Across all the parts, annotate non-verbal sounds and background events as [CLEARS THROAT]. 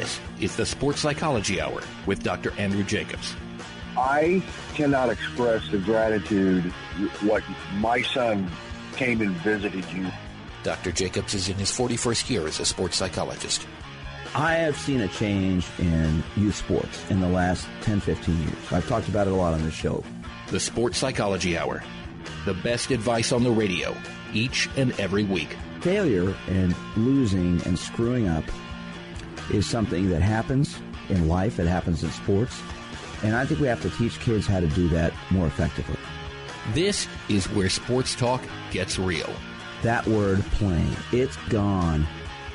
This is the Sports Psychology Hour with Dr. Andrew Jacobs. I cannot express the gratitude what my son came and visited you. Dr. Jacobs is in his 41st year as a sports psychologist. I have seen a change in youth sports in the last 10, 15 years. I've talked about it a lot on the show. The Sports Psychology Hour. The best advice on the radio each and every week. Failure and losing and screwing up is something that happens in life, it happens in sports. And I think we have to teach kids how to do that more effectively. This is where sports talk gets real. That word playing, it's gone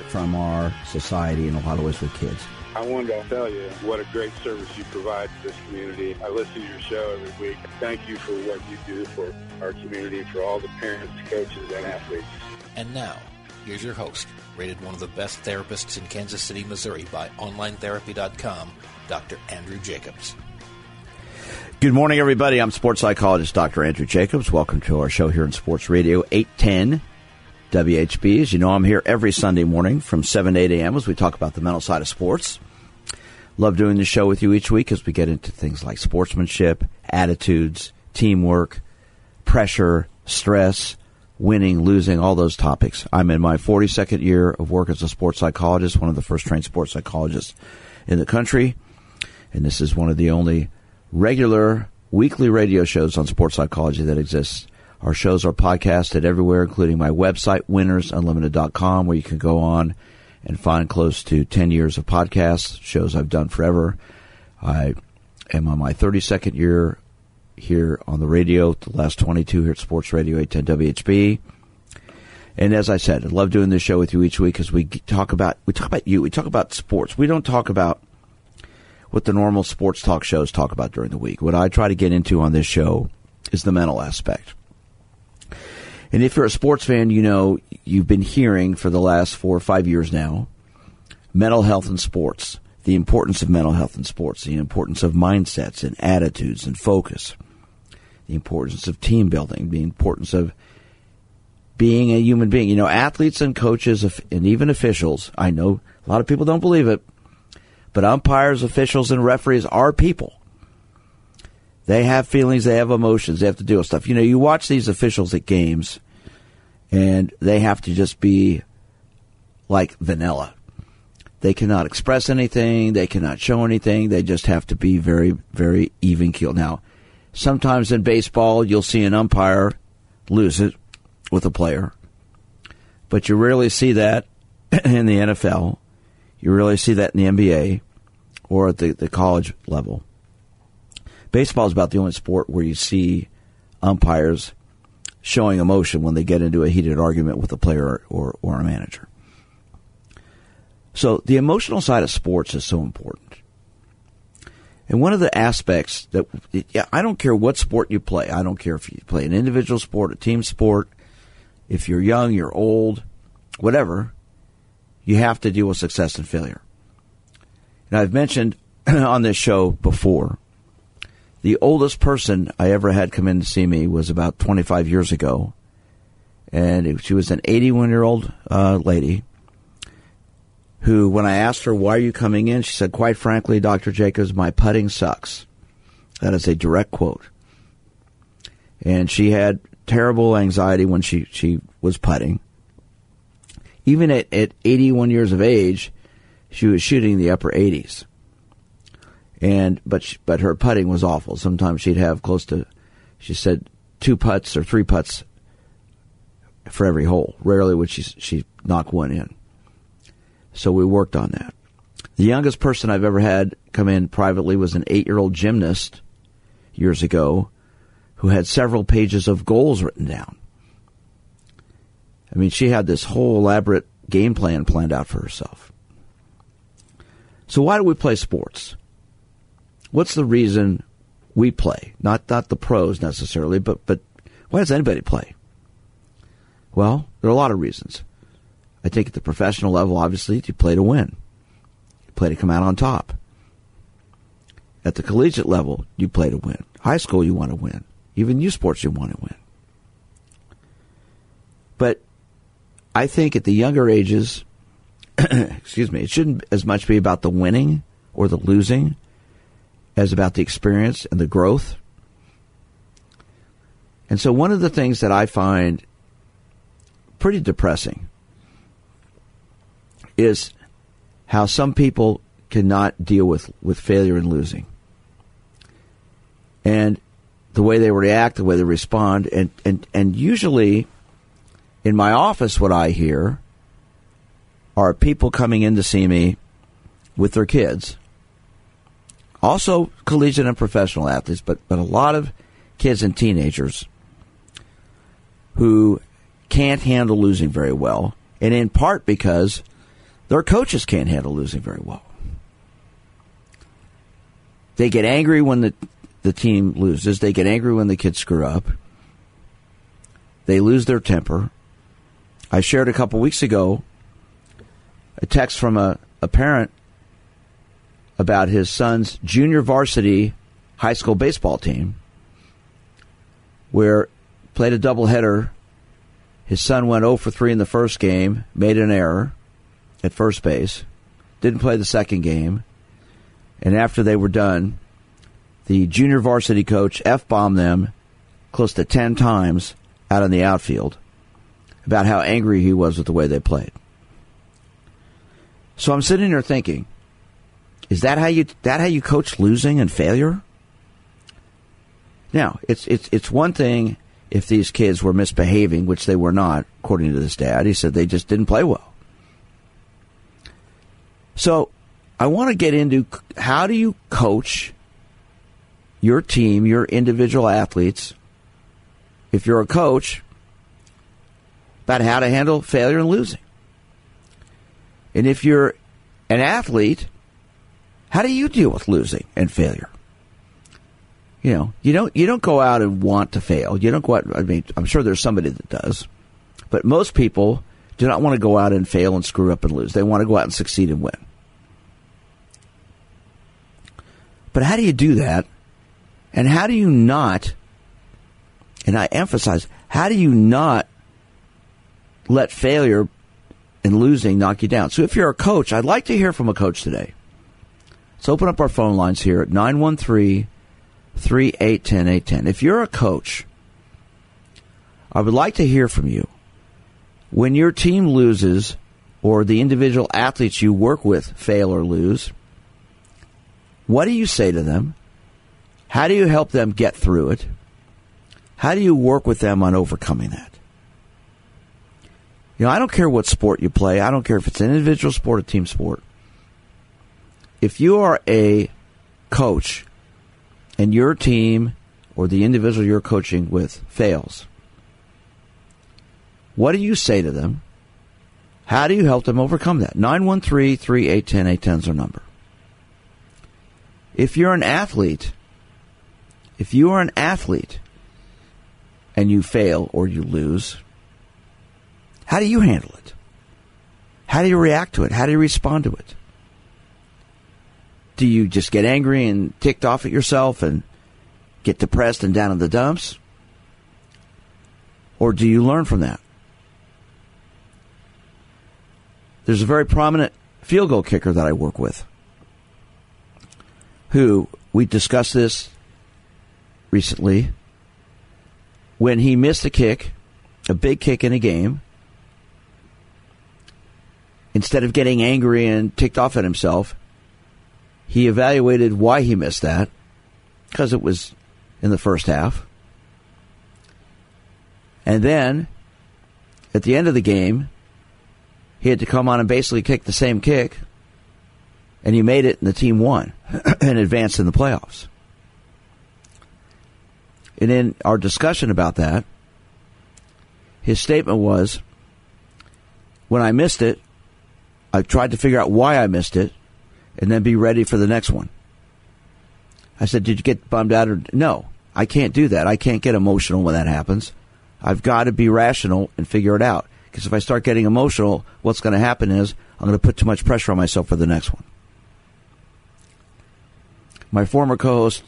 from our society in a lot of ways with kids. I wanted to tell you what a great service you provide to this community. I listen to your show every week. Thank you for what you do for our community, for all the parents, coaches, and athletes. And now, here's your host, rated one of the best therapists in Kansas City, Missouri by OnlineTherapy.com, Dr. Andrew Jacobs. Good morning, everybody. I'm sports psychologist Dr. Andrew Jacobs. Welcome to our show here in Sports Radio 810 WHB. As you know, I'm here every Sunday morning from 7 to 8 a.m. as we talk about the mental side of sports. Love doing the show with you each week as we get into things like sportsmanship, attitudes, teamwork, pressure, stress, winning, losing, all those topics. I'm in my 42nd year of work as a sports psychologist, one of the first trained sports psychologists in the country. And this is one of the only regular weekly radio shows on sports psychology that exists. Our shows are podcasted everywhere, including my website, winnersunlimited.com, where you can go on and find close to 10 years of podcasts, shows I've done forever. I am on my 32nd year here on the radio, the last 22 here at Sports Radio 810 WHB. And as I said, I love doing this show with you each week because we talk about we talk about you, we talk about sports. We don't talk about what the normal sports talk shows talk about during the week. What I try to get into on this show is the mental aspect. And if you're a sports fan, you know you've been hearing for the last four or five years now mental health in sports, the importance of mental health in sports, the importance of mindsets and attitudes and focus, the importance of team building, the importance of being a human being. You know, athletes and coaches and even officials, I know a lot of people don't believe it, but umpires, officials, and referees are people. They have feelings, they have emotions, they have to deal with stuff. You know, you watch these officials at games, and they have to just be like vanilla. They cannot express anything, they cannot show anything, they just have to be very, very even keeled. Now, sometimes in baseball, you'll see an umpire lose it with a player, but you rarely see that [CLEARS THROAT] in the NFL. You really see that in the NBA or at the, the college level. Baseball is about the only sport where you see umpires showing emotion when they get into a heated argument with a player or, or a manager. So the emotional side of sports is so important. And one of the aspects that yeah, I don't care what sport you play. I don't care if you play an individual sport, a team sport, if you're young, you're old, whatever, you have to deal with success and failure. And I've mentioned [CLEARS THROAT] on this show before, the oldest person I ever had come in to see me was about 25 years ago. And she was an 81 year old uh, lady who, when I asked her, why are you coming in? She said, quite frankly, Dr. Jacobs, my putting sucks. That is a direct quote. And she had terrible anxiety when she, she was putting. Even at, at 81 years of age, she was shooting the upper 80s. And but she, but her putting was awful. Sometimes she'd have close to, she said, two putts or three putts for every hole. Rarely would she she knock one in. So we worked on that. The youngest person I've ever had come in privately was an eight year old gymnast years ago who had several pages of goals written down. I mean, she had this whole elaborate game plan planned out for herself. So why do we play sports? What's the reason we play? Not not the pros necessarily, but but why does anybody play? Well, there are a lot of reasons. I think at the professional level, obviously, you play to win. You play to come out on top. At the collegiate level, you play to win. High school, you want to win. Even youth sports, you want to win. But I think at the younger ages, [CLEARS THROAT] excuse me, it shouldn't as much be about the winning or the losing as about the experience and the growth. And so, one of the things that I find pretty depressing is how some people cannot deal with, with failure and losing. And the way they react, the way they respond, and, and, and usually in my office, what I hear are people coming in to see me with their kids. Also, collegiate and professional athletes, but, but a lot of kids and teenagers who can't handle losing very well, and in part because their coaches can't handle losing very well. They get angry when the, the team loses. They get angry when the kids screw up. They lose their temper. I shared a couple weeks ago a text from a, a parent about his son's junior varsity high school baseball team where played a doubleheader. His son went 0 for 3 in the first game, made an error at first base, didn't play the second game, and after they were done, the junior varsity coach F bombed them close to 10 times out in the outfield about how angry he was with the way they played. So I'm sitting there thinking, is that how you that how you coach losing and failure? Now, it's it's it's one thing if these kids were misbehaving, which they were not, according to this dad. He said they just didn't play well. So, I want to get into how do you coach your team, your individual athletes, if you're a coach, about how to handle failure and losing. And if you're an athlete, how do you deal with losing and failure? You know, you don't you don't go out and want to fail. You don't go out. I mean, I'm sure there's somebody that does, but most people do not want to go out and fail and screw up and lose. They want to go out and succeed and win. But how do you do that? And how do you not? And I emphasize, how do you not let failure and losing knock you down. So if you're a coach, I'd like to hear from a coach today. Let's open up our phone lines here at 913 3810 810. If you're a coach, I would like to hear from you. When your team loses or the individual athletes you work with fail or lose, what do you say to them? How do you help them get through it? How do you work with them on overcoming that? You know, I don't care what sport you play. I don't care if it's an individual sport or team sport. If you are a coach and your team or the individual you're coaching with fails, what do you say to them? How do you help them overcome that? 913 3810 810 is our number. If you're an athlete, if you are an athlete and you fail or you lose, how do you handle it? How do you react to it? How do you respond to it? Do you just get angry and ticked off at yourself and get depressed and down in the dumps? Or do you learn from that? There's a very prominent field goal kicker that I work with who we discussed this recently when he missed a kick, a big kick in a game, instead of getting angry and ticked off at himself, he evaluated why he missed that because it was in the first half. And then at the end of the game, he had to come on and basically kick the same kick, and he made it, and the team won [CLEARS THROAT] and advanced in the playoffs. And in our discussion about that, his statement was when I missed it, I tried to figure out why I missed it and then be ready for the next one. I said, Did you get bummed out? Or no, I can't do that. I can't get emotional when that happens. I've got to be rational and figure it out. Because if I start getting emotional, what's going to happen is I'm going to put too much pressure on myself for the next one. My former co host,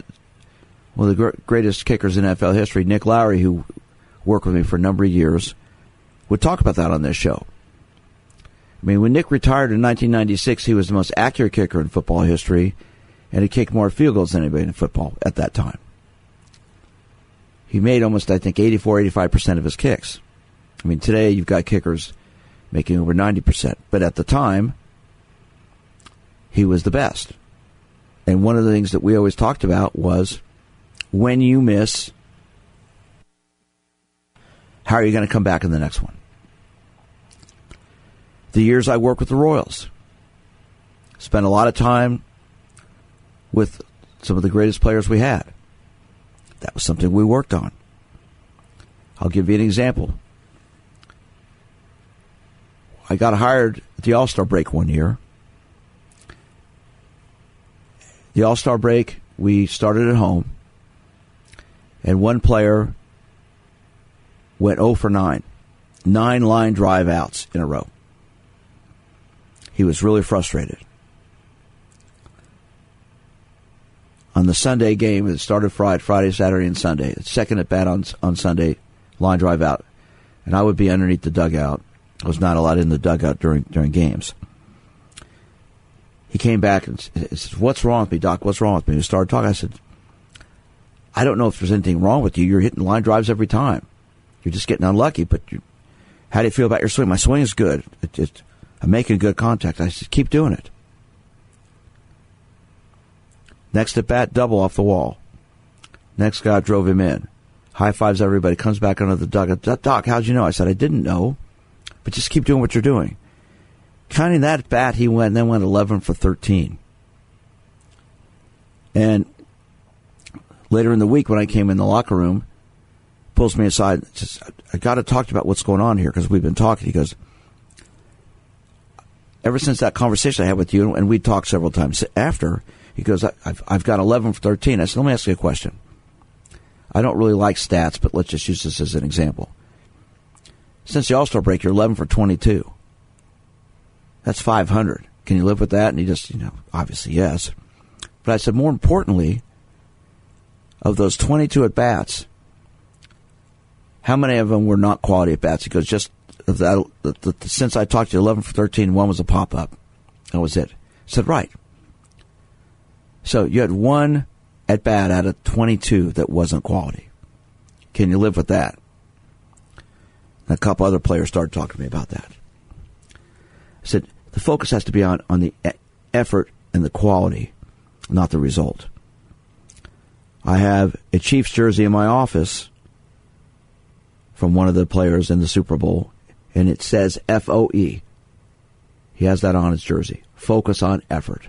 one of the greatest kickers in NFL history, Nick Lowery, who worked with me for a number of years, would talk about that on this show. I mean, when Nick retired in 1996, he was the most accurate kicker in football history, and he kicked more field goals than anybody in football at that time. He made almost, I think, 84, 85% of his kicks. I mean, today you've got kickers making over 90%, but at the time, he was the best. And one of the things that we always talked about was when you miss, how are you going to come back in the next one? The years I worked with the Royals, spent a lot of time with some of the greatest players we had. That was something we worked on. I'll give you an example. I got hired at the All Star break one year. The All Star break, we started at home, and one player went 0 for 9. Nine line drive outs in a row. He was really frustrated. On the Sunday game, it started Friday, Friday, Saturday, and Sunday. Second at bat on on Sunday, line drive out, and I would be underneath the dugout. Was not allowed in the dugout during during games. He came back and said, "What's wrong with me, Doc? What's wrong with me?" We started talking. I said, "I don't know if there's anything wrong with you. You're hitting line drives every time. You're just getting unlucky. But you, how do you feel about your swing? My swing is good. It, it, I'm making good contact. I said, keep doing it. Next at bat, double off the wall. Next guy drove him in. High fives everybody. Comes back under the dugout. Doc, how'd you know? I said, I didn't know, but just keep doing what you're doing. Counting that bat, he went, then went 11 for 13. And later in the week, when I came in the locker room, pulls me aside. Says, I got to talk about what's going on here because we've been talking. He goes, ever since that conversation I had with you, and we talked several times after, he goes, I've, I've got 11 for 13. I said, let me ask you a question. I don't really like stats, but let's just use this as an example. Since the All Star break, you're 11 for 22. That's 500. Can you live with that? And he just, you know, obviously yes. But I said, more importantly, of those 22 at bats, how many of them were not quality at bats? He goes, just that, since I talked to you, 11 for 13, one was a pop up. That was it. I said, right. So you had one at bat out of 22 that wasn't quality. Can you live with that? And a couple other players started talking to me about that. I said, the focus has to be on, on the effort and the quality, not the result. I have a Chiefs jersey in my office from one of the players in the Super Bowl, and it says F O E. He has that on his jersey. Focus on effort.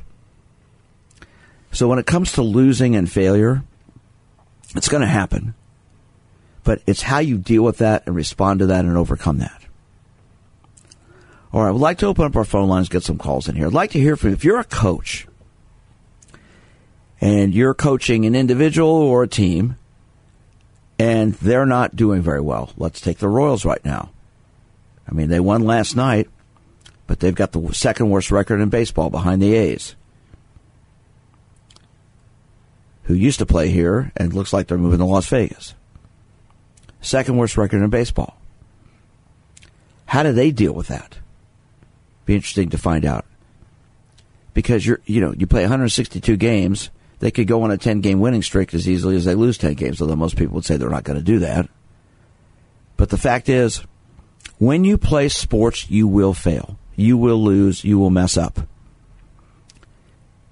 So when it comes to losing and failure, it's going to happen. But it's how you deal with that and respond to that and overcome that. All right, would like to open up our phone lines, get some calls in here. I'd like to hear from you. If you're a coach and you're coaching an individual or a team and they're not doing very well, let's take the Royals right now. I mean, they won last night, but they've got the second worst record in baseball behind the A's. who used to play here and looks like they're moving to Las Vegas. Second worst record in baseball. How do they deal with that? Be interesting to find out. Because you're, you know, you play 162 games, they could go on a 10 game winning streak as easily as they lose 10 games, although most people would say they're not going to do that. But the fact is, when you play sports, you will fail. You will lose. You will mess up.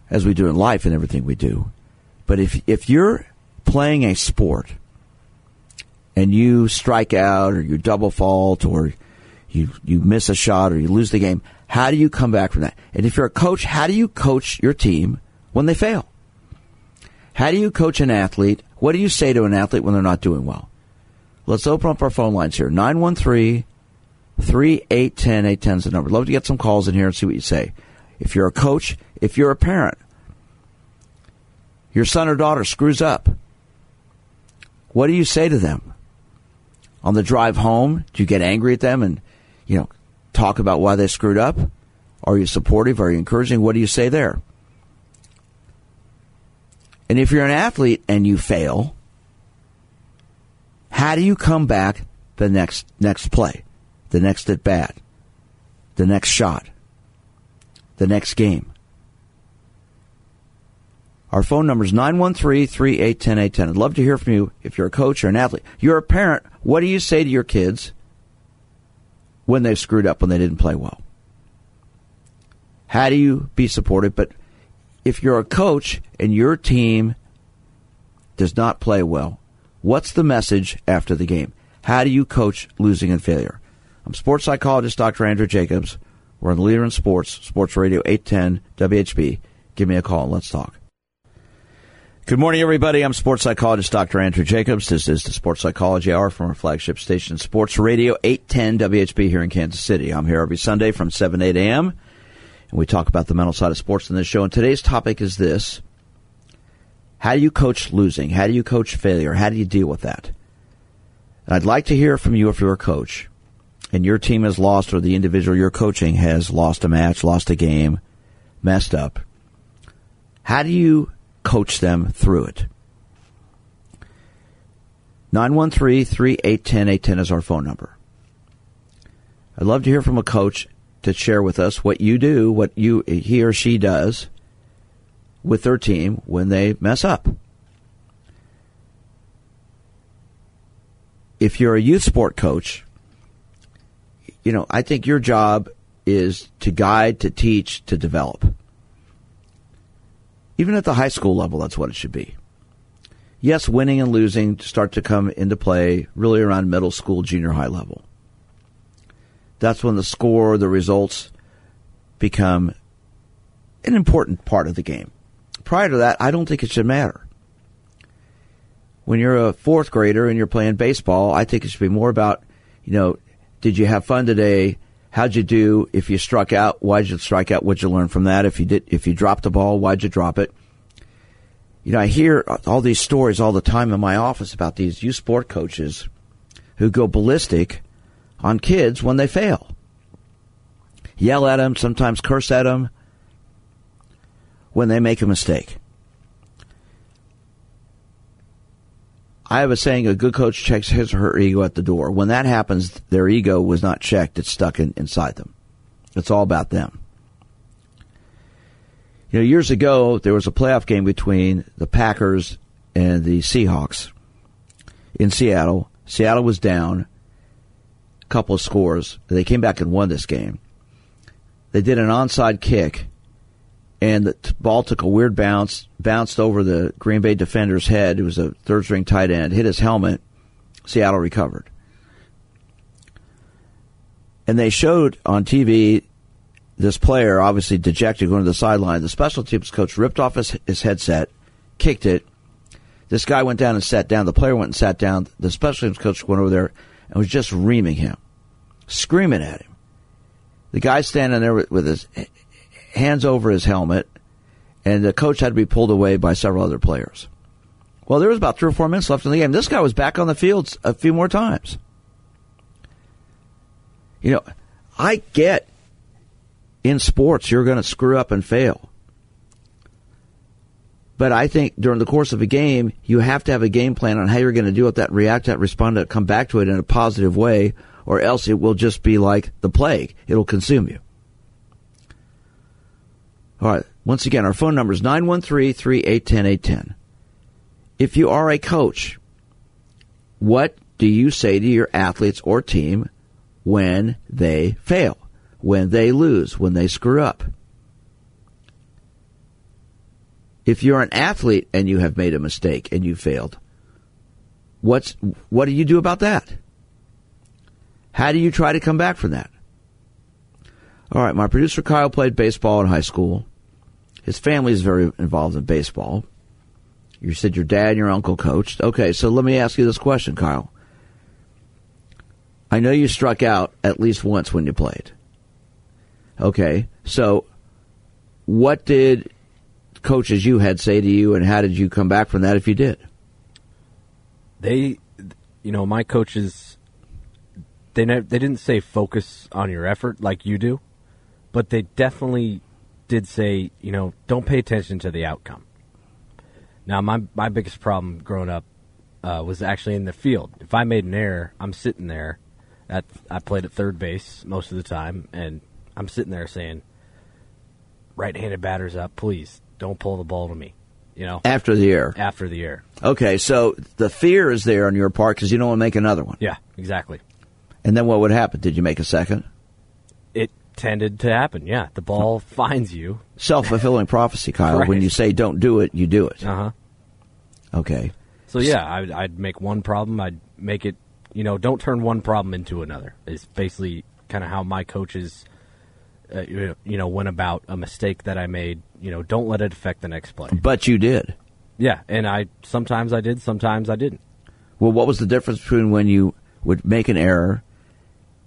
As we do in life and everything we do. But if if you're playing a sport and you strike out or you double fault or you you miss a shot or you lose the game, how do you come back from that? And if you're a coach, how do you coach your team when they fail? How do you coach an athlete? What do you say to an athlete when they're not doing well? Let's open up our phone lines here. 913 3810 810 is the number. Love to get some calls in here and see what you say. If you're a coach, if you're a parent, your son or daughter screws up. What do you say to them? On the drive home, do you get angry at them and, you know, talk about why they screwed up? Are you supportive? Are you encouraging? What do you say there? And if you're an athlete and you fail, how do you come back the next next play, the next at bat? the next shot, the next game. Our phone number is 913 381 810. I'd love to hear from you if you're a coach or an athlete. You're a parent. What do you say to your kids when they've screwed up, when they didn't play well? How do you be supportive? But if you're a coach and your team does not play well, what's the message after the game? How do you coach losing and failure? I'm sports psychologist Dr. Andrew Jacobs. We're on the leader in sports, Sports Radio 810 WHB. Give me a call and let's talk. Good morning, everybody. I'm sports psychologist Dr. Andrew Jacobs. This is the Sports Psychology Hour from our flagship station, Sports Radio 810 WHB here in Kansas City. I'm here every Sunday from 7 8 a.m. and we talk about the mental side of sports in this show. And today's topic is this: How do you coach losing? How do you coach failure? How do you deal with that? And I'd like to hear from you if you're a coach and your team has lost or the individual you're coaching has lost a match, lost a game, messed up. How do you coach them through it. 913 3810 810 is our phone number. I'd love to hear from a coach to share with us what you do, what you he or she does with their team when they mess up. If you're a youth sport coach, you know, I think your job is to guide, to teach, to develop. Even at the high school level, that's what it should be. Yes, winning and losing start to come into play really around middle school, junior high level. That's when the score, the results become an important part of the game. Prior to that, I don't think it should matter. When you're a fourth grader and you're playing baseball, I think it should be more about, you know, did you have fun today? How'd you do? If you struck out, why'd you strike out? What'd you learn from that? If you did, if you dropped the ball, why'd you drop it? You know, I hear all these stories all the time in my office about these youth sport coaches who go ballistic on kids when they fail. Yell at them, sometimes curse at them when they make a mistake. I have a saying: a good coach checks his or her ego at the door. When that happens, their ego was not checked; it's stuck in, inside them. It's all about them. You know, years ago there was a playoff game between the Packers and the Seahawks in Seattle. Seattle was down a couple of scores. They came back and won this game. They did an onside kick and the ball took a weird bounce, bounced over the Green Bay defender's head. It was a third string tight end, hit his helmet. Seattle recovered. And they showed on TV this player, obviously dejected, going to the sideline. The special teams coach ripped off his, his headset, kicked it. This guy went down and sat down. The player went and sat down. The special teams coach went over there and was just reaming him, screaming at him. The guy standing there with, with his hands over his helmet, and the coach had to be pulled away by several other players. Well, there was about three or four minutes left in the game. This guy was back on the field a few more times. You know, I get in sports you're going to screw up and fail. But I think during the course of a game, you have to have a game plan on how you're going to deal with that, react to that, respond to it, come back to it in a positive way, or else it will just be like the plague. It'll consume you. All right. Once again, our phone number is 913 381 810. If you are a coach, what do you say to your athletes or team when they fail, when they lose, when they screw up? If you're an athlete and you have made a mistake and you failed, what's what do you do about that? How do you try to come back from that? All right, my producer Kyle played baseball in high school. His family is very involved in baseball. You said your dad and your uncle coached. Okay, so let me ask you this question, Kyle. I know you struck out at least once when you played. Okay, so what did coaches you had say to you, and how did you come back from that if you did? They, you know, my coaches, they ne- they didn't say focus on your effort like you do, but they definitely did say, you know, don't pay attention to the outcome. Now, my my biggest problem growing up uh, was actually in the field. If I made an error, I'm sitting there. At I played at third base most of the time, and I'm sitting there saying, right-handed batters up, please don't pull the ball to me. You know, After the air. after the air. Okay, so the fear is there on your part because you don't want to make another one. Yeah, exactly. And then what would happen? Did you make a second? Tended to happen. Yeah, the ball [LAUGHS] finds you. Self fulfilling prophecy, Kyle. [LAUGHS] Right. When you say don't do it, you do it. Uh huh. Okay. So yeah, I'd, I'd make one problem. I'd make it. You know, don't turn one problem into another. Is basically kind of how my coaches, uh, you know- you know, went about a mistake that I made. You know, don't let it affect the next play. But you did. Yeah, and I sometimes I did, sometimes I didn't. Well, what was the difference between when you would make an error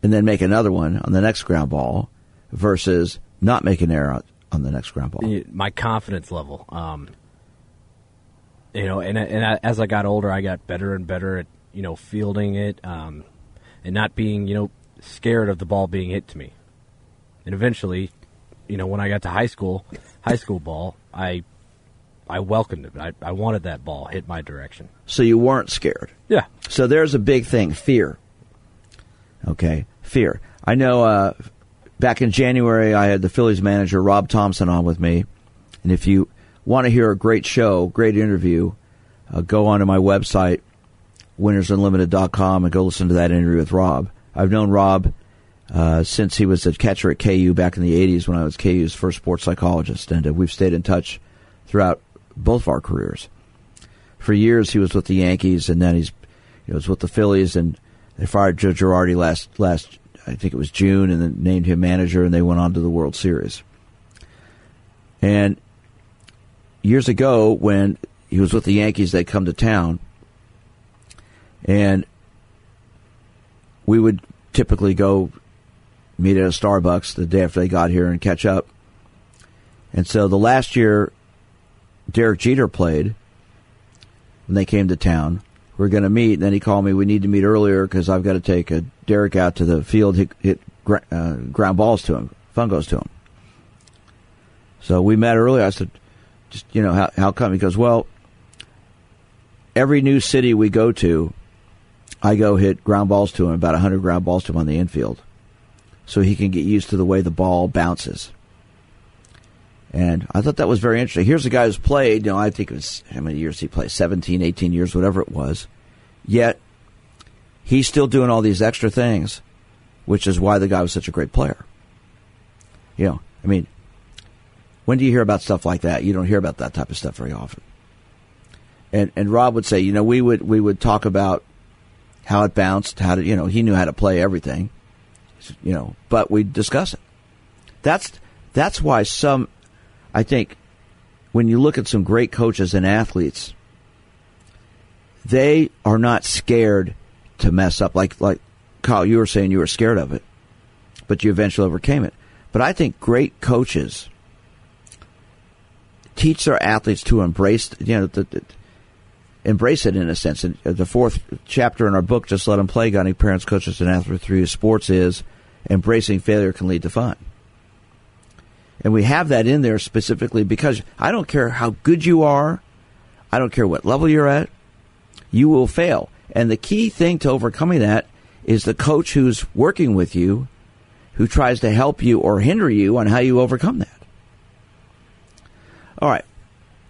and then make another one on the next ground ball versus not make an error on- the next ground ball? My confidence level, um, you know, and and I, as I got older, I got better and better at you know fielding it, um, and not being you know scared of the ball being hit to me. And eventually, you know, when I got to high school, high school ball, I I welcomed it. I, I wanted that ball hit my direction. So you weren't scared. Yeah, So there's a big thing fear. Okay, fear. I know uh, back in January, I had the Phillies manager, Rob Thomson, on with me. And if you want to hear a great show, great interview, uh, go onto my website, winnersunlimited.com, and go listen to that interview with Rob. I've known Rob uh, since he was a catcher at KU back in the 80s when I was KU's first sports psychologist. And uh, we've stayed in touch throughout both of our careers for years he was with the Yankees, and then he's he was with the Phillies, and they fired Joe Girardi last last I think it was June, and then named him manager, and they went on to the World Series. And years ago, when he was with the Yankees, they'd come to town, and we would typically go meet at a Starbucks the day after they got here and catch up. And so the last year Derek Jeter played when they came to town. We are going to meet, and then he called me. We need to meet earlier because I've got to take a Derek out to the field, hit, hit uh, ground balls to him, fungos to him. So we met earlier. I said, just you know, how how come? He goes, well, every new city we go to, I go hit ground balls to him, about hundred ground balls to him on the infield, so he can get used to the way the ball bounces. And I thought that was very interesting. Here's a guy who's played, you know, I think it was, how many years he played? 17, 18 years, whatever it was. Yet, he's still doing all these extra things, which is why the guy was such a great player. You know, I mean, when do you hear about stuff like that? You don't hear about that type of stuff very often. And and Rob would say, you know, we would we would talk about how it bounced, how to, you know, he knew how to play everything, you know, but we'd discuss it. That's that's why some I think when you look at some great coaches and athletes, they are not scared to mess up. Like like Kyle, you were saying you were scared of it, but you eventually overcame it. But I think great coaches teach their athletes to embrace, you know, the, the, embrace it in a sense. And the fourth chapter in our book, "Just Let Them Play," guiding parents, coaches, and athletes through sports, is embracing failure can lead to fun. And we have that in there specifically because I don't care how good you are, I don't care what level you're at, you will fail. And the key thing to overcoming that is the coach who's working with you, who tries to help you or hinder you on how you overcome that. All right.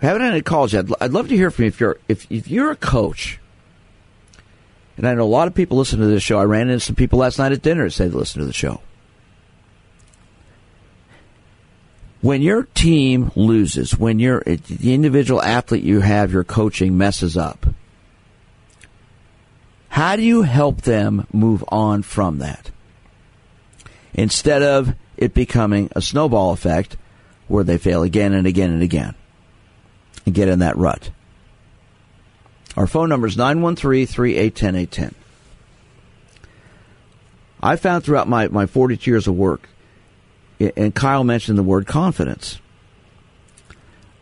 I haven't had any calls yet. I'd love to hear from you if you're if, if you're a coach. And I know a lot of people listen to this show. I ran into some people last night at dinner that say they listen to the show. when your team loses, when you're the individual athlete you have, your coaching messes up, how do you help them move on from that? Instead of it becoming a snowball effect where they fail again and again and again and get in that rut. Our phone number is 913 381 810. I found throughout my, my 42 years of work and Kyle mentioned the word confidence.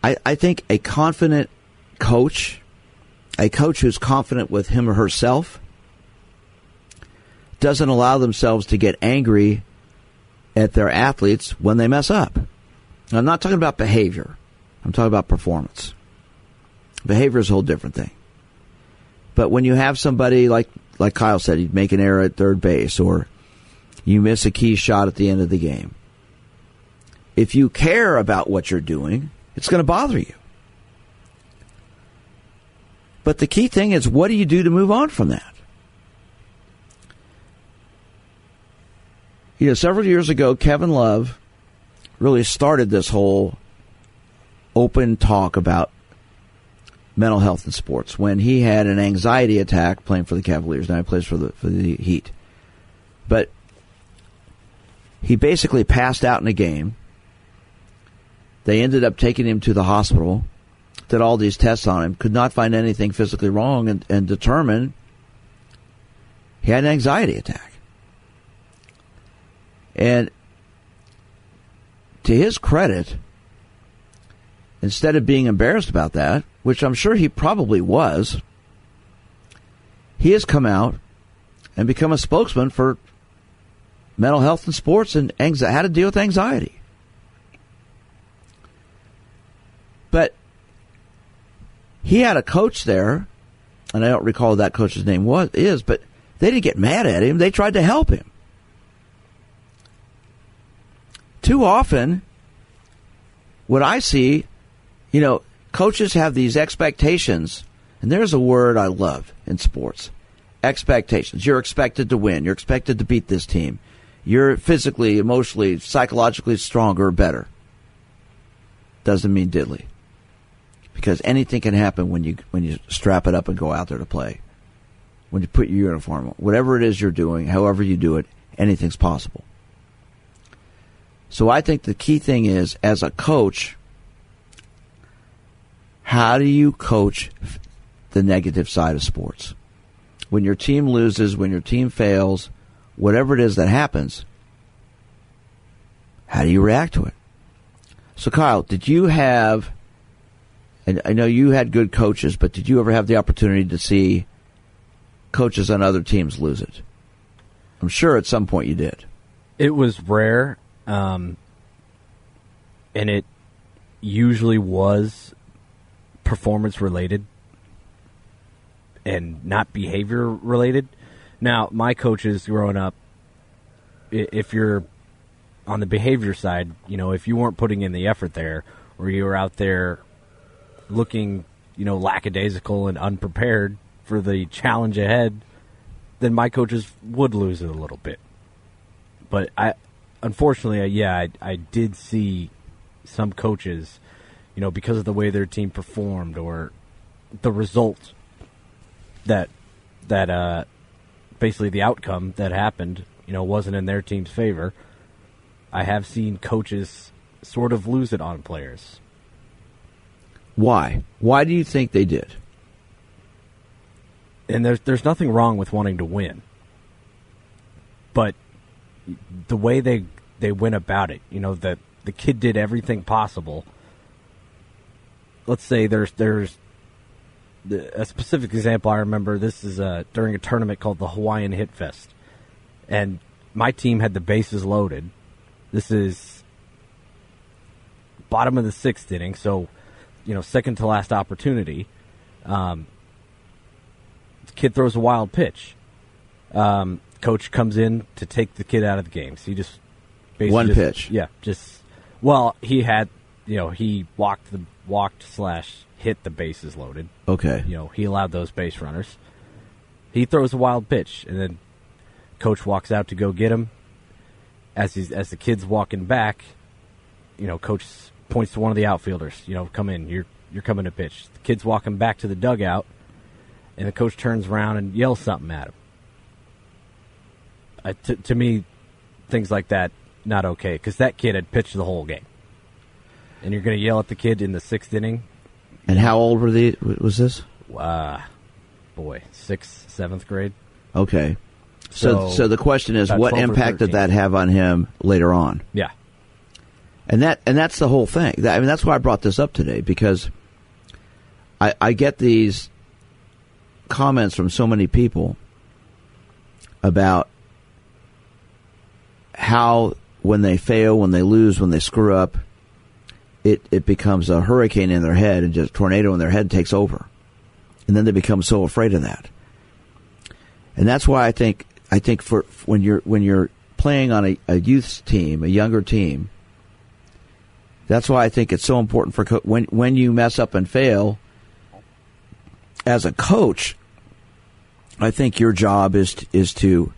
I, I think a confident coach, a coach who's confident with him or herself, doesn't allow themselves to get angry at their athletes when they mess up. I'm not talking about behavior. I'm talking about performance. Behavior is a whole different thing. But when you have somebody like like Kyle said, you make an error at third base, or you miss a key shot at the end of the game, if you care about what you're doing, it's going to bother you. But the key thing is what do you do to move on from that? You know, several years ago, Kevin Love really started this whole open talk about mental health in sports when he had an anxiety attack playing for the Cavaliers. Now he plays for the for the Heat, but he basically passed out in a game. They ended up taking him to the hospital, did all these tests on him, could not find anything physically wrong, and, and determined he had an anxiety attack. And to his credit, instead of being embarrassed about that, which I'm sure he probably was, he has come out and become a spokesman for mental health and sports and anxiety, how to deal with anxiety. But he had a coach there, and I don't recall that coach's name was is, but they didn't get mad at him. They tried to help him. Too often, what I see, you know, coaches have these expectations, and there's a word I love in sports expectations. You're expected to win, you're expected to beat this team, you're physically, emotionally, psychologically stronger or better. Doesn't mean diddly. Because anything can happen when you when you strap it up and go out there to play. When you put your uniform on. Whatever it is you're doing, however you do it, anything's possible. So I think the key thing is as a coach, how do you coach the negative side of sports? When your team loses, when your team fails, whatever it is that happens, how do you react to it? So, Kyle, did you have, and I know you had good coaches, but did you ever have the opportunity to see coaches on other teams lose it? I'm sure at some point you did. It was rare, um, and it usually was performance related and not behavior related. Now, my coaches growing up, if you're on the behavior side, you know, if you weren't putting in the effort there, or you were out there looking, you know, lackadaisical and unprepared for the challenge ahead, then my coaches would lose it a little bit. But I, unfortunately, yeah, I, I did see some coaches, you know, because of the way their team performed or the result that that uh, basically the outcome that happened, you know, wasn't in their team's favor. I have seen coaches sort of lose it on players. Why? Why do you think they did? And there's there's nothing wrong with wanting to win. But the way they they went about it, you know, that the kid did everything possible. Let's say there's there's a specific example I remember. This is uh, during a tournament called the Hawaiian Hit Fest, and my team had the bases loaded. This is bottom of the sixth inning, so you know second to last opportunity. Um, kid throws a wild pitch. Um, coach comes in to take the kid out of the game. So he just one just, pitch. Yeah, just well, he had you know he walked the walked slash hit the bases loaded. Okay. You know, he allowed those base runners. He throws a wild pitch, and then coach walks out to go get him. As he's as the kid's walking back, you know, coach points to one of the outfielders. You know, come in. You're you're coming to pitch. The kid's walking back to the dugout, and the coach turns around and yells something at him. Uh, to, to me, things like that not okay because that kid had pitched the whole game, and you're going to yell at the kid in the sixth inning and how old were they? Was this? Uh, boy, sixth, seventh grade. Okay. So, So, so the question is, what 12 or impact did that have on him later on? Yeah. And that, and that's the whole thing. I mean, that's why I brought this up today because I, I get these comments from so many people about how when they fail, when they lose, when they screw up, it, it becomes a hurricane in their head and just a tornado in their head takes over. And then they become so afraid of that. And that's why I think I think for when you're when you're playing on a, a youth team, a younger team, That's why I think it's so important for co- when when you mess up and fail as a coach. I think your job is to, is to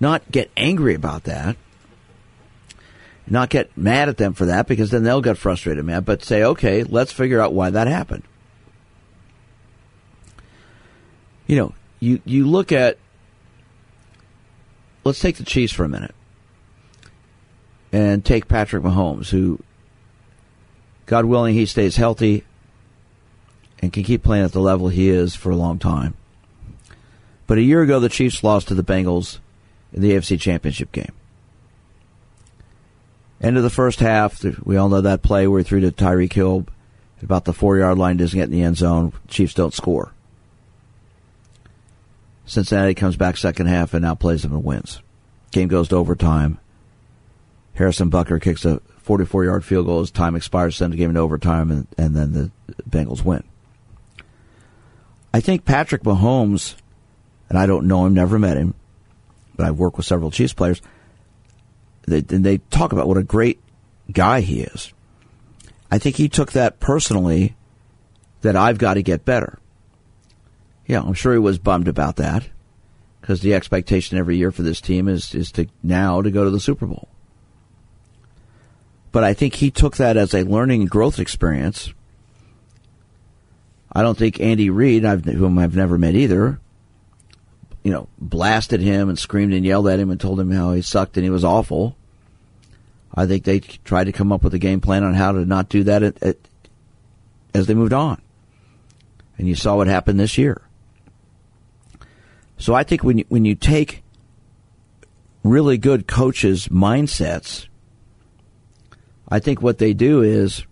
not get angry about that, not get mad at them for that because then they'll get frustrated, man. But say, okay, let's figure out why that happened. You know, you you look at. Let's take the Chiefs for a minute and take Patrick Mahomes, who, God willing, he stays healthy and can keep playing at the level he is for a long time. But a year ago, the Chiefs lost to the Bengals in the AFC Championship game. End of the first half, we all know that play where he threw to Tyreek Hill about the four yard line, doesn't get in the end zone. Chiefs don't score. Cincinnati comes back second half and now plays them and wins. Game goes to overtime. Harrison Butker kicks a 44 yard field goal as time expires, sends the game into overtime, and, and then the Bengals win. I think Patrick Mahomes, and I don't know him, never met him, but I've worked with several Chiefs players. They, and they talk about what a great guy he is. I think he took that personally that I've got to get better. Yeah, I'm sure he was bummed about that because the expectation every year for this team is, is to now to go to the Super Bowl. But I think he took that as a learning growth experience. I don't think Andy Reid, whom I've never met either, you know, blasted him and screamed and yelled at him and told him how he sucked and he was awful. I think they tried to come up with a game plan on how to not do that at, at, as they moved on. And you saw what happened this year. So I think when you, when you take really good coaches' mindsets I think what they do is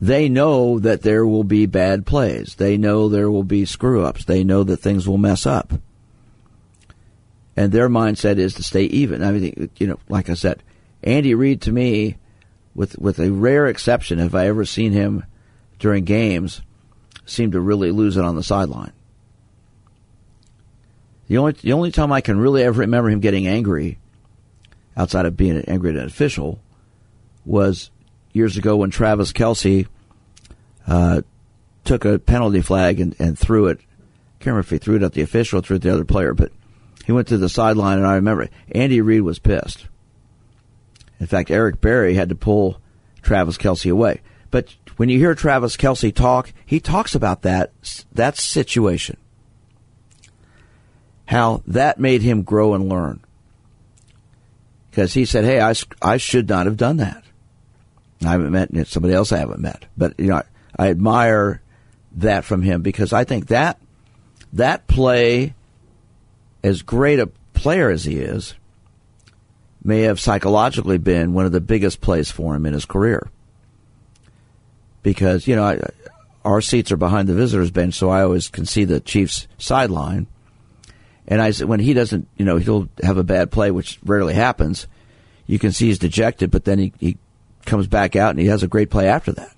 they know that there will be bad plays. They know there will be screw ups. They know that things will mess up. And their mindset is to stay even. I mean, you know, like I said, Andy Reid to me, with with a rare exception, have I ever seen him during games, seem to really lose it on the sideline. The only the only time I can really ever remember him getting angry, outside of being angry at an official, was years ago when Travis Kelce uh, took a penalty flag and, and threw it. I can't remember if he threw it at the official or threw it at the other player, but he went to the sideline, and I remember Andy Reid was pissed. In fact, Eric Berry had to pull Travis Kelce away. But when you hear Travis Kelce talk, he talks about that that situation, how that made him grow and learn. Because he said, "Hey, I, I should not have done that." I haven't met somebody else I haven't met, but you know, I, I admire that from him because I think that that play, as great a player as he is, may have psychologically been one of the biggest plays for him in his career. Because you know, I, our seats are behind the visitors' bench, so I always can see the Chiefs sideline. And I when he doesn't, you know, he'll have a bad play, which rarely happens. You can see he's dejected, but then he, he comes back out and he has a great play after that.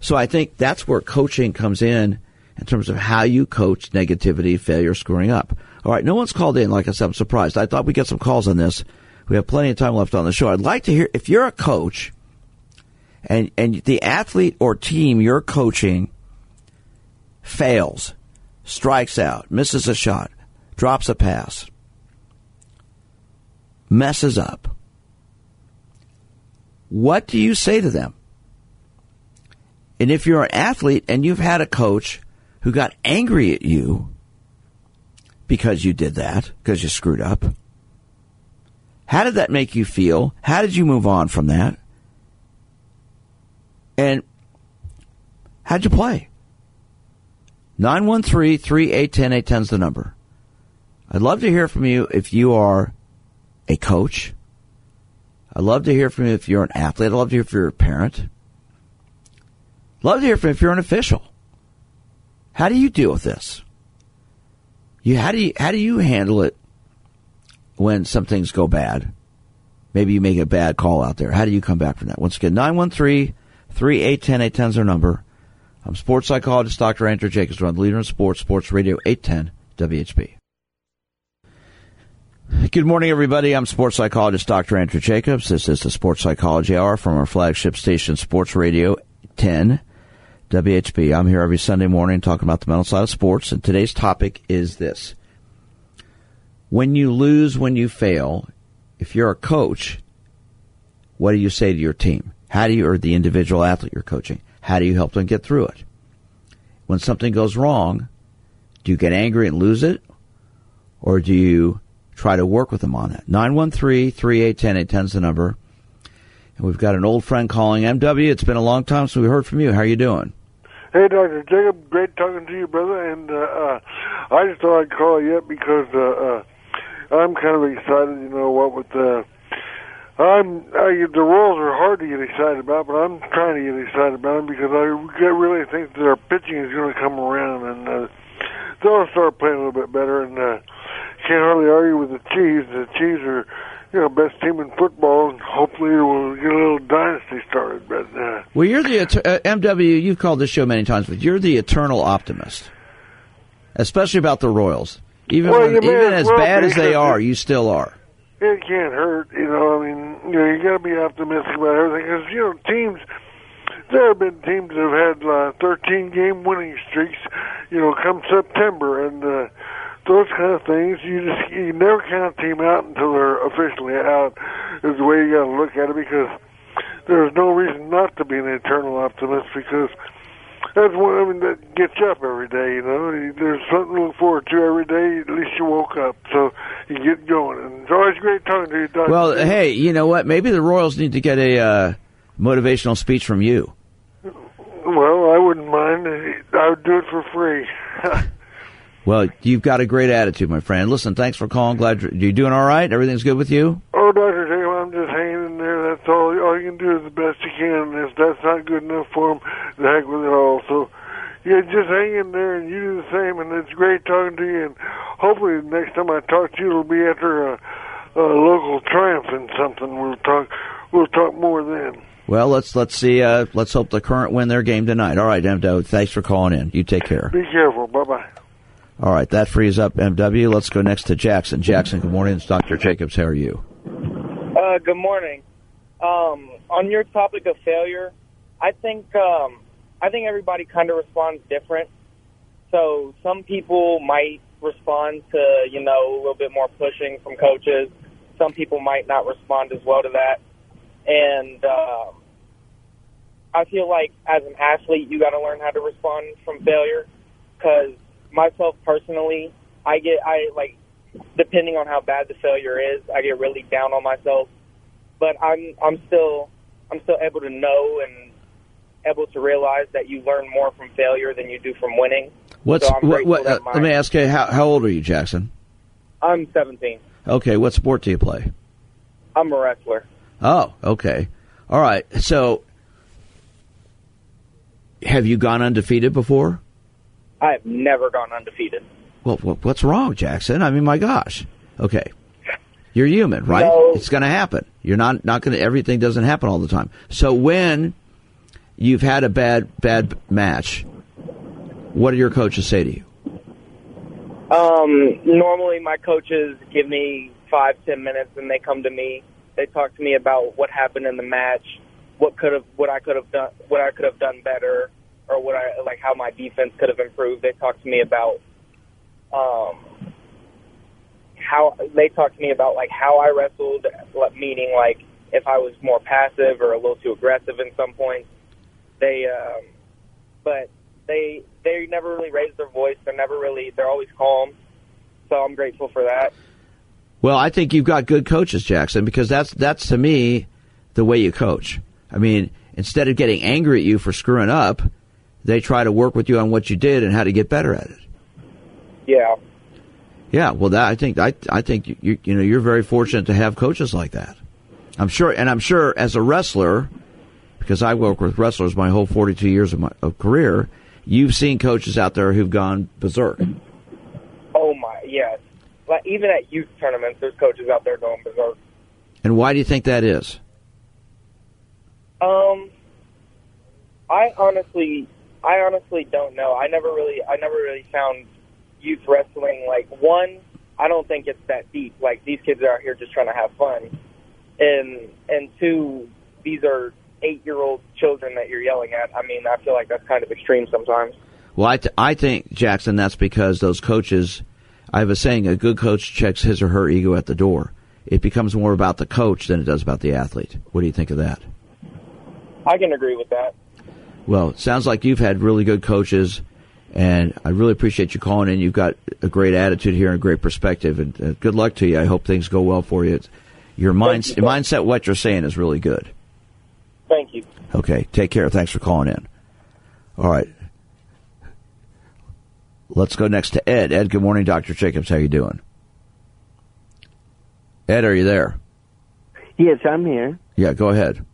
So I think that's where coaching comes in in terms of how you coach negativity, failure, screwing up. All right, no one's called in. Like I said, I'm surprised. I thought we'd get some calls on this. We have plenty of time left on the show. I'd like to hear if you're a coach and and the athlete or team you're coaching fails, strikes out, misses a shot, drops a pass, messes up what do you say to them? And if you're an athlete and you've had a coach who got angry at you because you did that, because you screwed up, how did that make you feel? How did you move on from that? And how'd you play? 913 3810 810 is the number. I'd love to hear from you if you are a coach, I'd love to hear from you if you're an athlete. I'd love to hear if you're a parent. Love to hear from you if you're an official. How do you deal with this? You how do you how do you handle it when some things go bad? Maybe you make a bad call out there. How do you come back from that? Once again, 913 3810 810 is our number. I'm sports psychologist Dr. Andrew Jacobs. We're the leader in sports, Sports Radio 810 WHB. Good morning, everybody. I'm sports psychologist Dr. Andrew Jacobs. This is the Sports Psychology Hour from our flagship station, Sports Radio 10 WHB. I'm here every Sunday morning talking about the mental side of sports, and today's topic is this. When you lose, when you fail, if you're a coach, what do you say to your team? How do you, or the individual athlete you're coaching, how do you help them get through it? When something goes wrong, do you get angry and lose it? Or do you try to work with them on it. 913-3810, is the number. And we've got an old friend calling. MW, it's been a long time since we heard from you. How are you doing? Hey, Dr. Jacob. Great talking to you, brother. And uh, uh, I just thought I'd call you up because uh, uh, I'm kind of excited, you know, what with the... I'm I, the Royals are hard to get excited about, but I'm trying to get excited about them because I really think our pitching is going to come around and uh, they'll start playing a little bit better. And uh, can't hardly argue with the Chiefs. The Chiefs are, you know, best team in football, and hopefully we'll get a little dynasty started. But uh, well, you're the uh, MW. You've called this show many times, but you're the eternal optimist, especially about the Royals. Even well, when, even as well bad as they are, you still are. It can't hurt, you know. I mean, you know, you got to be optimistic about everything because you know teams. There have been teams that have had uh, 13 game winning streaks, you know, come September, and uh, those kind of things. You just you never count a team out until they're officially out. Is the way you got to look at it because there's no reason not to be an eternal optimist because that's one I mean that gets you up every day. You know, there's something to look forward to every day. At least you woke up, so you get going. And it's always great talking to you, Doctor. Well, hey, you know what? Maybe the Royals need to get a uh, motivational speech from you. Well, I wouldn't mind. I would do it for free. [LAUGHS] Well, you've got a great attitude, my friend. Listen, thanks for calling. Glad you're, you doing all right. Everything's good with you. Oh, Doctor Jacob, I'm just hanging in there. That's all. All you can do is the best you can. And if that's not good enough for him, the heck with it all. So, yeah, just hang in there, and you do the same. And it's great talking to you. And hopefully, the next time I talk to you, it'll be after a, a local triumph and something. We'll talk. We'll talk more then. Well, let's let's see. Uh, let's hope the current win their game tonight. All right, Mdo. Thanks for calling in. You take care. Be careful. Bye bye. All right, that frees up MW. Let's go next to Jackson. Jackson, good morning. It's Dr. Jacobs. How are you? Uh, good morning. Um, on your topic of failure, I think um, I think everybody kind of responds different. So some people might respond to you know a little bit more pushing from coaches. Some people might not respond as well to that, and um, I feel like as an athlete, you got to learn how to respond from failure because myself personally, I get I like depending on how bad the failure is, I get really down on myself. But I'm I'm still I'm still able to know and able to realize that you learn more from failure than you do from winning. What's so what? what uh, let me ask you how how old are you, Jackson? I'm 17. Okay, what sport do you play? I'm a wrestler. Oh, okay. All right. So, have you gone undefeated before? I have never gone undefeated. Well, what's wrong, Jackson? I mean, my gosh. Okay. You're human, right? No. It's going to happen. You're not not going to everything doesn't happen all the time. So when you've had a bad bad match, what do your coaches say to you? Um, normally my coaches give me five, ten minutes and they come to me. They talk to me about what happened in the match, what could have, what I could have done, what I could have done better, or what I like how my defense could have improved. They talked to me about um, how they talked to me about like how I wrestled, meaning like if I was more passive or a little too aggressive in some points. They, um, but they they never really raised their voice. They're never really they're always calm. So I'm grateful for that. Well, I think you've got good coaches, Jackson, because that's that's to me the way you coach. I mean, instead of getting angry at you for screwing up, they try to work with you on what you did and how to get better at it. Yeah. Yeah, well, that I think I I think you you know you're very fortunate to have coaches like that. I'm sure, and I'm sure as a wrestler, because I work with wrestlers my whole 42 years of my of career, you've seen coaches out there who've gone berserk. Oh my, yes. Like even at youth tournaments, there's coaches out there going berserk. And why do you think that is? Um, I honestly I honestly don't know. I never really, I never really found youth wrestling like one. I don't think it's that deep. Like these kids are out here just trying to have fun, and and two, these are eight year old children that you're yelling at. I mean, I feel like that's kind of extreme sometimes. Well, I, th- I think, Jackson, that's because those coaches, I have a saying, a good coach checks his or her ego at the door. It becomes more about the coach than it does about the athlete. What do you think of that? I can agree with that. Well, it sounds like you've had really good coaches, and I really appreciate you calling in. You've got a great attitude here and a great perspective, and uh, good luck to you. I hope things go well for you. It's, your mind, you, mindset, what you're saying is really good. Thank you. Okay, take care. Thanks for calling in. All right. Let's go next to Ed. Ed, good morning, Dr. Jacobs. How you doing? Ed, are you there? Yes, I'm here. Yeah, go ahead.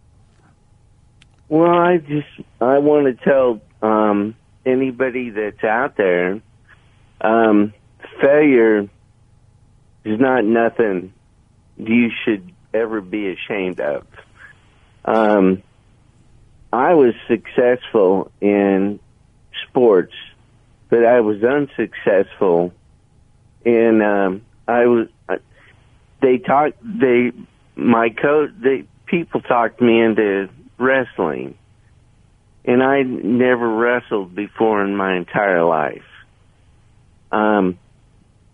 Well, I just I want to tell um, anybody that's out there, um, failure is not nothing you should ever be ashamed of. Um, I was successful in sports, but I was unsuccessful in. Um, I was. They talked. They my coach. They people talked me into wrestling, and I never wrestled before in my entire life. Um,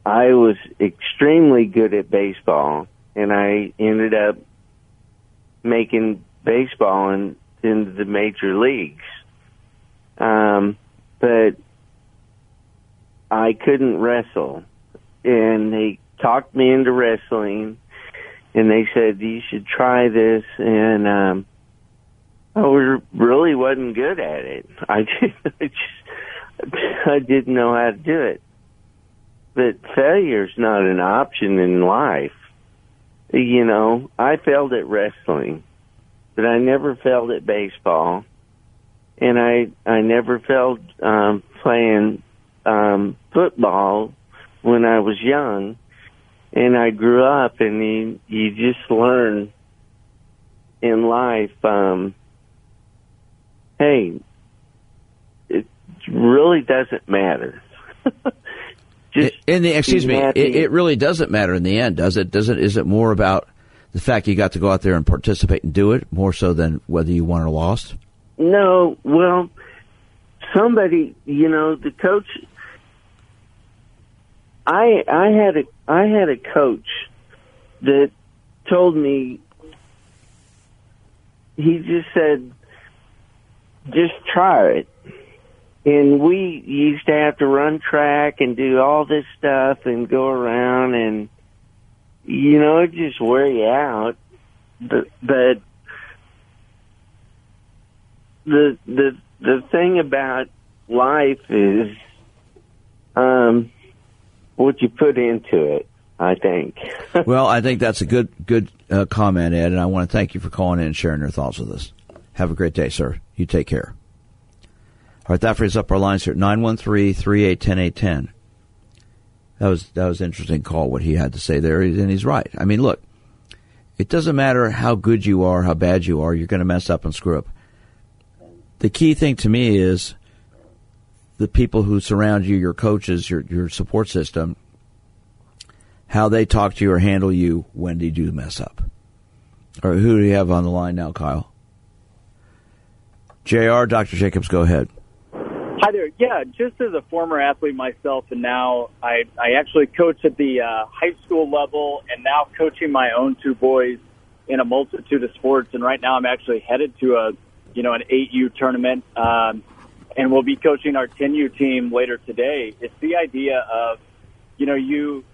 I was extremely good at baseball, and I ended up making baseball in, in the major leagues. Um, but I couldn't wrestle. And they talked me into wrestling and they said, you should try this. And, um, I was, really wasn't good at it. I [LAUGHS] just, I didn't know how to do it. But failure's not an option in life. You know, I failed at wrestling but I never failed at baseball, and I I never failed um, playing um, football when I was young, and I grew up, and you you just learn in life. Um, hey, it really doesn't matter. [LAUGHS] just in the excuse me, it, it really doesn't matter in the end, does it? Does it? Is it more about the fact you got to go out there and participate and do it more so than whether you won or lost? No, well, somebody, you know, the coach. I I had a I had a coach that told me he just said just try it and we used to have to run track and do all this stuff and go around and you know, it just wear you out. But, but the the the thing about life is um, what you put into it. I think. [LAUGHS] well, I think that's a good good uh, comment, Ed, and I want to thank you for calling in and sharing your thoughts with us. Have a great day, sir. You take care. All right, that frees up our lines here at 913 3810 810. That was that was interesting call what he had to say there, and he's right. I mean, look, it doesn't matter how good you are, how bad you are, you're going to mess up and screw up. The key thing to me is the people who surround you, your coaches, your your support system, how they talk to you or handle you when you do mess up. Or who do you have on the line now, Kyle? Jr. Dr. Jacobs, go ahead. Hi there. Yeah, just as a former athlete myself, and now I, I actually coach at the uh, high school level, and now coaching my own two boys in a multitude of sports. And right now, I'm actually headed to a, you know, an 8U tournament, um, and we'll be coaching our 10U team later today. It's the idea of, you know, you,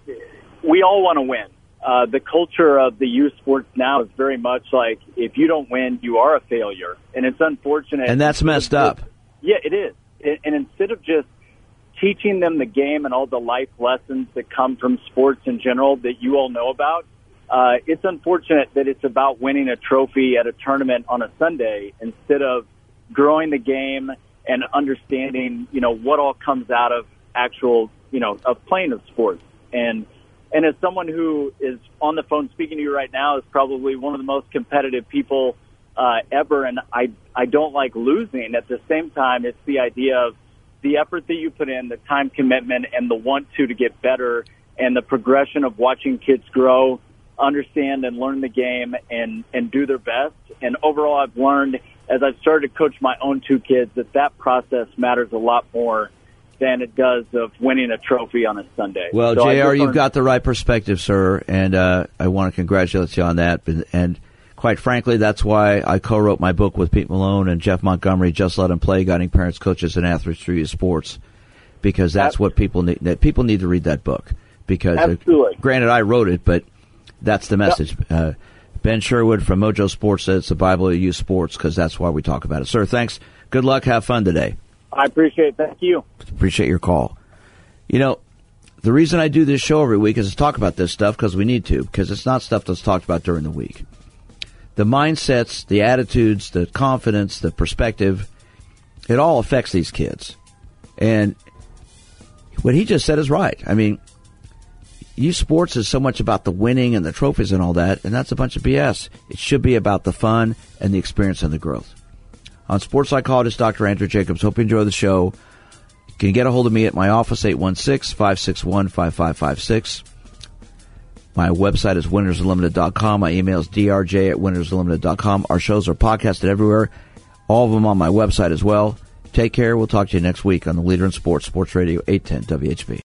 we all want to win. Uh, the culture of the youth sports now is very much like if you don't win, you are a failure, and it's unfortunate. And that's messed up. Yeah, it is and instead of just teaching them the game and all the life lessons that come from sports in general that you all know about, uh, it's unfortunate that it's about winning a trophy at a tournament on a Sunday instead of growing the game and understanding, you know, what all comes out of actual, you know, of playing of sports. And and as someone who is on the phone speaking to you right now is probably one of the most competitive people uh, ever, and I I don't like losing. At the same time, it's the idea of the effort that you put in, the time commitment, and the want to to get better, and the progression of watching kids grow, understand and learn the game, and and do their best. And overall, I've learned as I've started to coach my own two kids that that process matters a lot more than it does of winning a trophy on a Sunday. Well, So Jr., you've got the right perspective, sir, and uh, I want to congratulate you on that. And, and quite frankly, that's why I co-wrote my book with Pete Malone and Jeff Montgomery, "Just Let Them Play: Guiding Parents, Coaches, and Athletes Through Youth Sports," because that's what people need. That people need to read that book because, uh, Absolutely. granted, I wrote it, but that's the message. Uh, ben Sherwood from Mojo Sports says it's the Bible of youth sports because that's why we talk about it. Sir, thanks. Good luck. Have fun today. I appreciate it. Thank you. Appreciate your call. You know, the reason I do this show every week is to talk about this stuff because we need to, because it's not stuff that's talked about during the week. The mindsets, the attitudes, the confidence, the perspective, it all affects these kids. And what he just said is right. I mean, youth sports is so much about the winning and the trophies and all that, and that's a bunch of BS. It should be about the fun and the experience and the growth. On sports psychologist Dr. Andrew Jacobs, hope you enjoy the show. You can get a hold of me at my office, 816-561-5556. My website is winnersunlimited.com. My email is drj at winnersunlimited.com. Our shows are podcasted everywhere, all of them on my website as well. Take care. We'll talk to you next week on the Leader in Sports, Sports Radio 810 WHB.